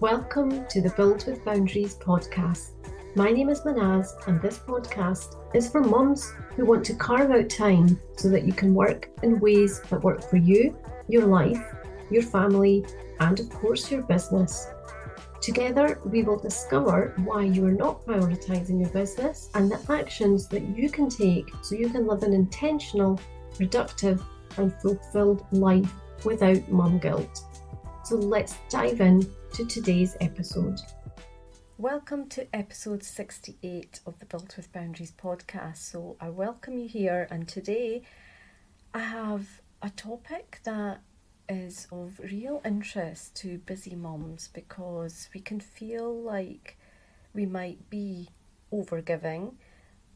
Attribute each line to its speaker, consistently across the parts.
Speaker 1: Welcome to the Build with Boundaries podcast. My name is Mahnaz, and this podcast is for mums who want to carve out time so that you can work in ways that work for you, your life, your family, and of course, your business. Together, we will discover why you are not prioritizing your business and the actions that you can take so you can live an intentional, productive, and fulfilled life without mum guilt. So let's dive in to today's episode.
Speaker 2: Welcome to episode 68 of the Build with Boundaries podcast. So, I welcome you here, and today I have a topic that is of real interest to busy mums because we can feel like we might be overgiving,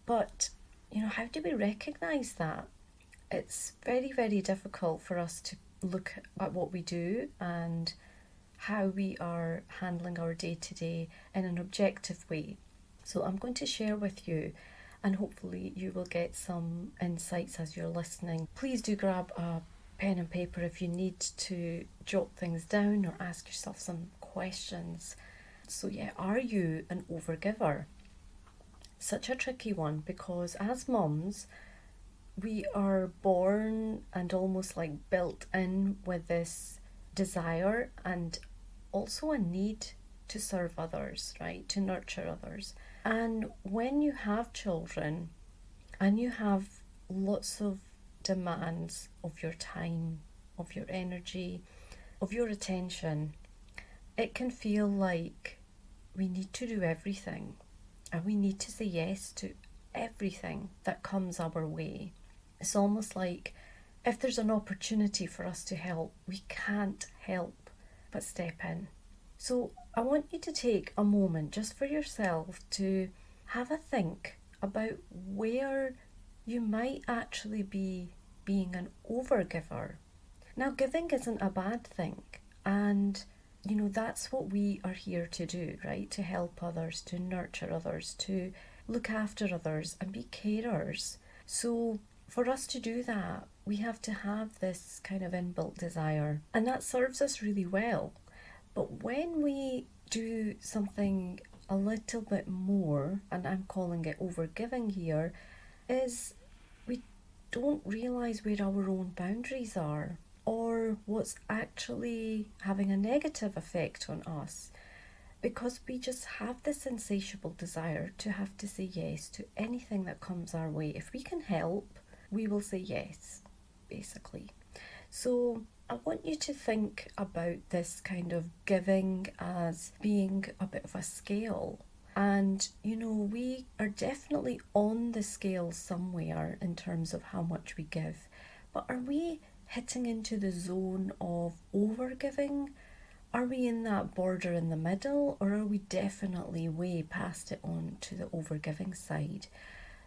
Speaker 2: but you know, how do we recognize that? It's very, very difficult for us to look at what we do and how we are handling our day to day in an objective way. So, I'm going to share with you, and hopefully, you will get some insights as you're listening. Please do grab a pen and paper if you need to jot things down or ask yourself some questions. So, yeah, are you an overgiver? Such a tricky one because as moms, we are born and almost like built in with this desire and also a need to serve others, right? To nurture others. And when you have children and you have lots of demands of your time, of your energy, of your attention, it can feel like we need to do everything and we need to say yes to everything that comes our way. It's almost like if there's an opportunity for us to help, we can't help but step in. So I want you to take a moment just for yourself to have a think about where you might actually be being an overgiver. Now, giving isn't a bad thing, and you know that's what we are here to do, right? To help others, to nurture others, to look after others, and be carers. So, for us to do that, we have to have this kind of inbuilt desire, and that serves us really well. But when we do something a little bit more, and I'm calling it overgiving here, is we don't realize where our own boundaries are or what's actually having a negative effect on us because we just have this insatiable desire to have to say yes to anything that comes our way. If we can help, we will say yes, basically. So I want you to think about this kind of giving as being a bit of a scale. And, you know, we are definitely on the scale somewhere in terms of how much we give. But are we hitting into the zone of over giving? Are we in that border in the middle, or are we definitely way past it on to the over giving side?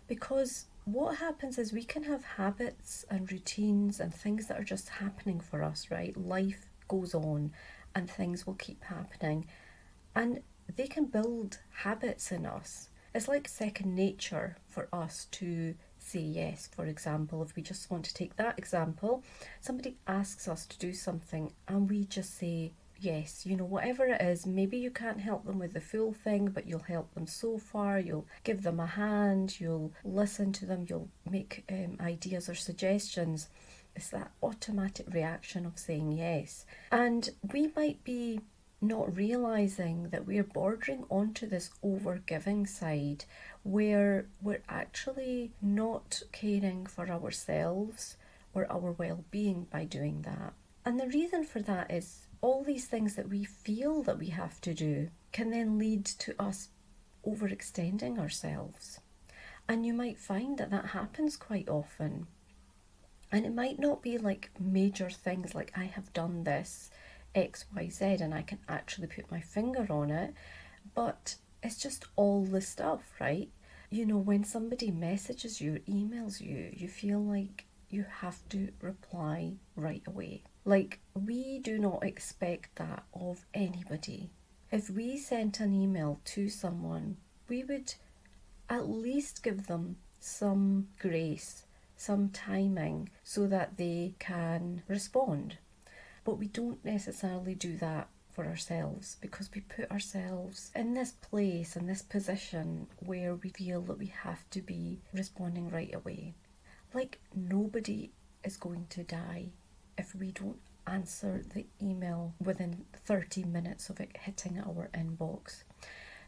Speaker 2: Because what happens is we can have habits and routines and things that are just happening for us, right? Life goes on and things will keep happening. And they can build habits in us. It's like second nature for us to say yes. For example, if we just want to take that example, somebody asks us to do something and we just say yes, you know, whatever it is, maybe you can't help them with the full thing, but you'll help them so far. You'll give them a hand, you'll listen to them, you'll make um, ideas or suggestions. It's that automatic reaction of saying yes. And we might be not realizing that we're bordering onto this overgiving side where we're actually not caring for ourselves or our well being by doing that. And the reason for that is all these things that we feel that we have to do can then lead to us overextending ourselves. And you might find that that happens quite often. And it might not be like major things like I have done this XYZ and I can actually put my finger on it, but it's just all the stuff, right? You know, when somebody messages you, emails you, you feel like you have to reply right away. Like, we do not expect that of anybody. If we sent an email to someone, we would at least give them some grace, some timing, so that they can respond. But we don't necessarily do that for ourselves because we put ourselves in this place, in this position where we feel that we have to be responding right away. Like nobody is going to die if we don't answer the email within 30 minutes of it hitting our inbox.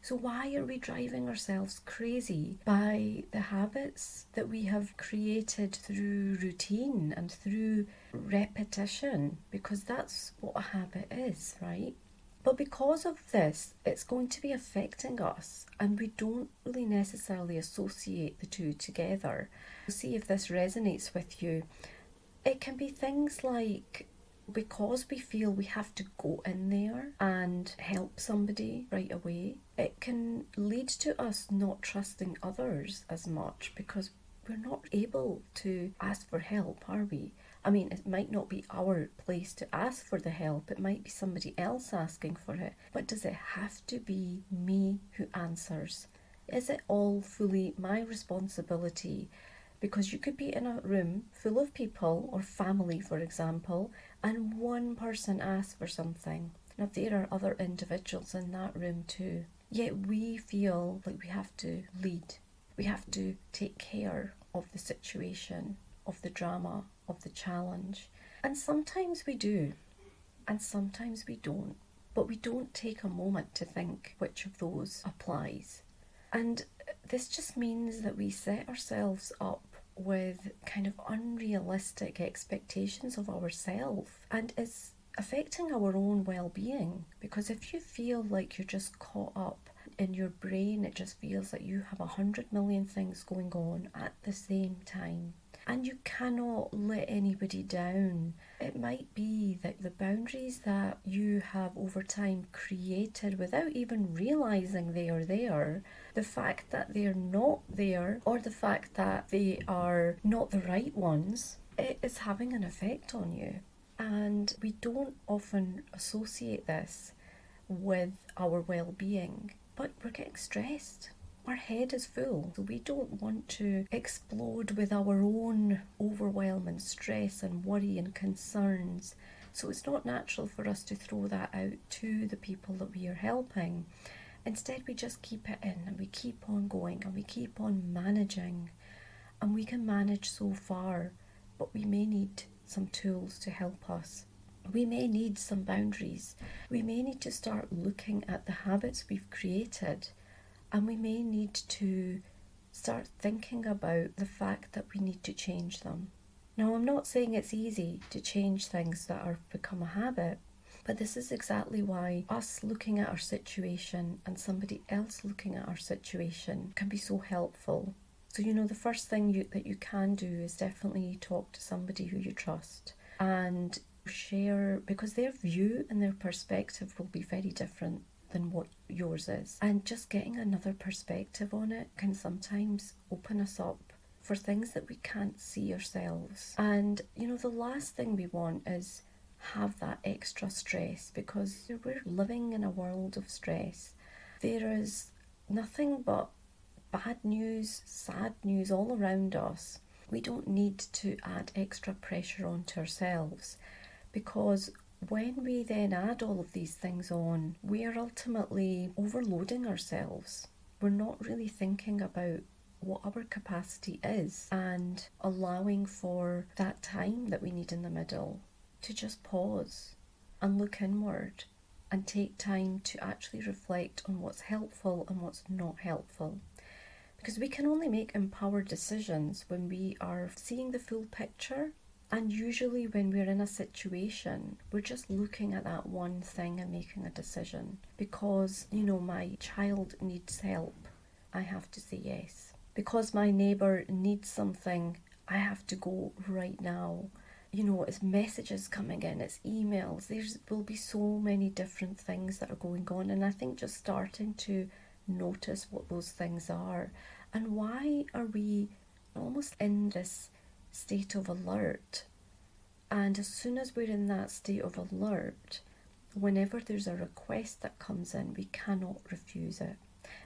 Speaker 2: So, why are we driving ourselves crazy by the habits that we have created through routine and through repetition? Because that's what a habit is, right? But because of this, it's going to be affecting us, and we don't really necessarily associate the two together. See if this resonates with you. It can be things like because we feel we have to go in there and help somebody right away, it can lead to us not trusting others as much because we're not able to ask for help, are we? I mean, it might not be our place to ask for the help, it might be somebody else asking for it, but does it have to be me who answers? Is it all fully my responsibility? Because you could be in a room full of people or family, for example, and one person asks for something. Now, there are other individuals in that room too. Yet we feel like we have to lead. We have to take care of the situation, of the drama, of the challenge. And sometimes we do, and sometimes we don't. But we don't take a moment to think which of those applies. And this just means that we set ourselves up with kind of unrealistic expectations of ourselves and it's affecting our own well-being because if you feel like you're just caught up in your brain it just feels like you have a hundred million things going on at the same time and you cannot let anybody down. It might be that the boundaries that you have over time created without even realizing they are there the fact that they're not there or the fact that they are not the right ones, it is having an effect on you. And we don't often associate this with our well being, but we're getting stressed. Our head is full, so we don't want to explode with our own overwhelm and stress and worry and concerns. So it's not natural for us to throw that out to the people that we are helping. Instead, we just keep it in and we keep on going and we keep on managing. And we can manage so far, but we may need some tools to help us. We may need some boundaries. We may need to start looking at the habits we've created, and we may need to start thinking about the fact that we need to change them. Now, I'm not saying it's easy to change things that have become a habit, but this is exactly why us looking at our situation and somebody else looking at our situation can be so helpful. So, you know, the first thing you, that you can do is definitely talk to somebody who you trust and share because their view and their perspective will be very different than what yours is. And just getting another perspective on it can sometimes open us up for things that we can't see ourselves. And, you know, the last thing we want is have that extra stress because we're living in a world of stress. There is nothing but bad news, sad news all around us. We don't need to add extra pressure onto ourselves because when we then add all of these things on, we are ultimately overloading ourselves. We're not really thinking about what our capacity is and allowing for that time that we need in the middle to just pause and look inward and take time to actually reflect on what's helpful and what's not helpful. Because we can only make empowered decisions when we are seeing the full picture. And usually, when we're in a situation, we're just looking at that one thing and making a decision. Because, you know, my child needs help, I have to say yes. Because my neighbour needs something, I have to go right now you know, it's messages coming in, it's emails. There will be so many different things that are going on, and I think just starting to notice what those things are and why are we almost in this state of alert. And as soon as we're in that state of alert, whenever there's a request that comes in, we cannot refuse it.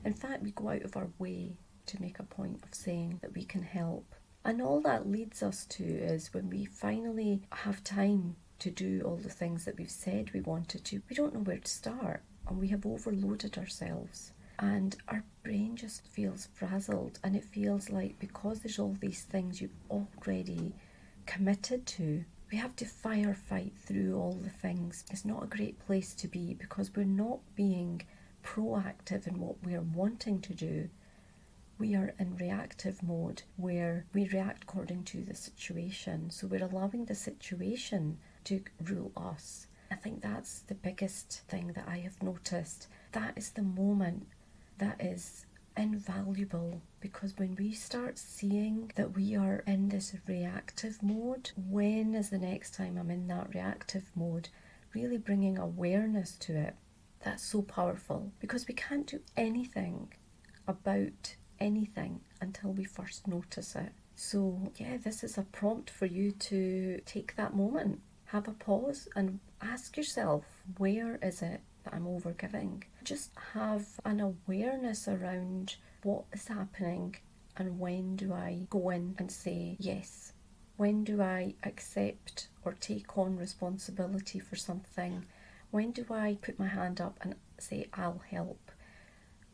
Speaker 2: In fact, we go out of our way to make a point of saying that we can help and all that leads us to is when we finally have time to do all the things that we've said we wanted to, we don't know where to start and we have overloaded ourselves. And our brain just feels frazzled, and it feels like because there's all these things you've already committed to, we have to firefight through all the things. It's not a great place to be because we're not being proactive in what we're wanting to do. We are in reactive mode where we react according to the situation. So we're allowing the situation to rule us. I think that's the biggest thing that I have noticed. That is the moment that is invaluable because when we start seeing that we are in this reactive mode, when is the next time I'm in that reactive mode? Really bringing awareness to it. That's so powerful because we can't do anything about anything until we first notice it. So, yeah, this is a prompt for you to take that moment, have a pause, and ask yourself where is it that I'm overgiving? Just have an awareness around what is happening and when do I go in and say yes? When do I accept or take on responsibility for something? When do I put my hand up and say, I'll help?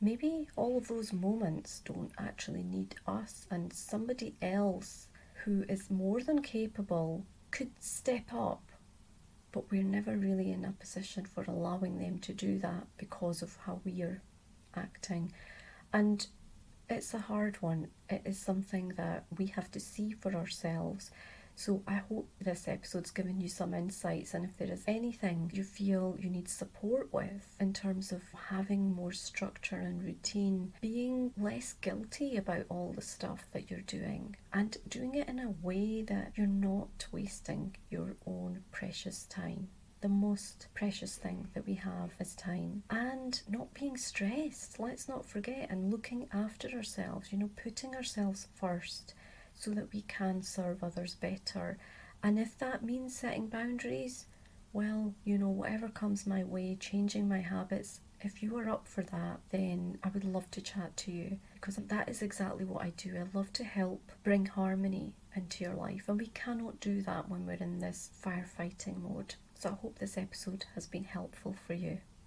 Speaker 2: Maybe all of those moments don't actually need us, and somebody else who is more than capable could step up but we're never really in a position for allowing them to do that because of how we are acting. And it's a hard one. It is something that we have to see for ourselves. So I hope this episode's given you some insights and if there is anything you feel you need support with in terms of having more structure and routine, being less guilty about all the stuff that you're doing and doing it in a way that you're not wasting your own precious time the most precious thing that we have is time and not being stressed. Let's not forget and looking after ourselves you know putting ourselves first so that we can serve others better. And if that means setting boundaries, well, you know, whatever comes my way, changing my habits, if you are up for that, then I would love to chat to you because that is exactly what I do. I love to help bring harmony into your life, and we cannot do that when we're in this firefighting mode. So I hope this episode has been helpful for you.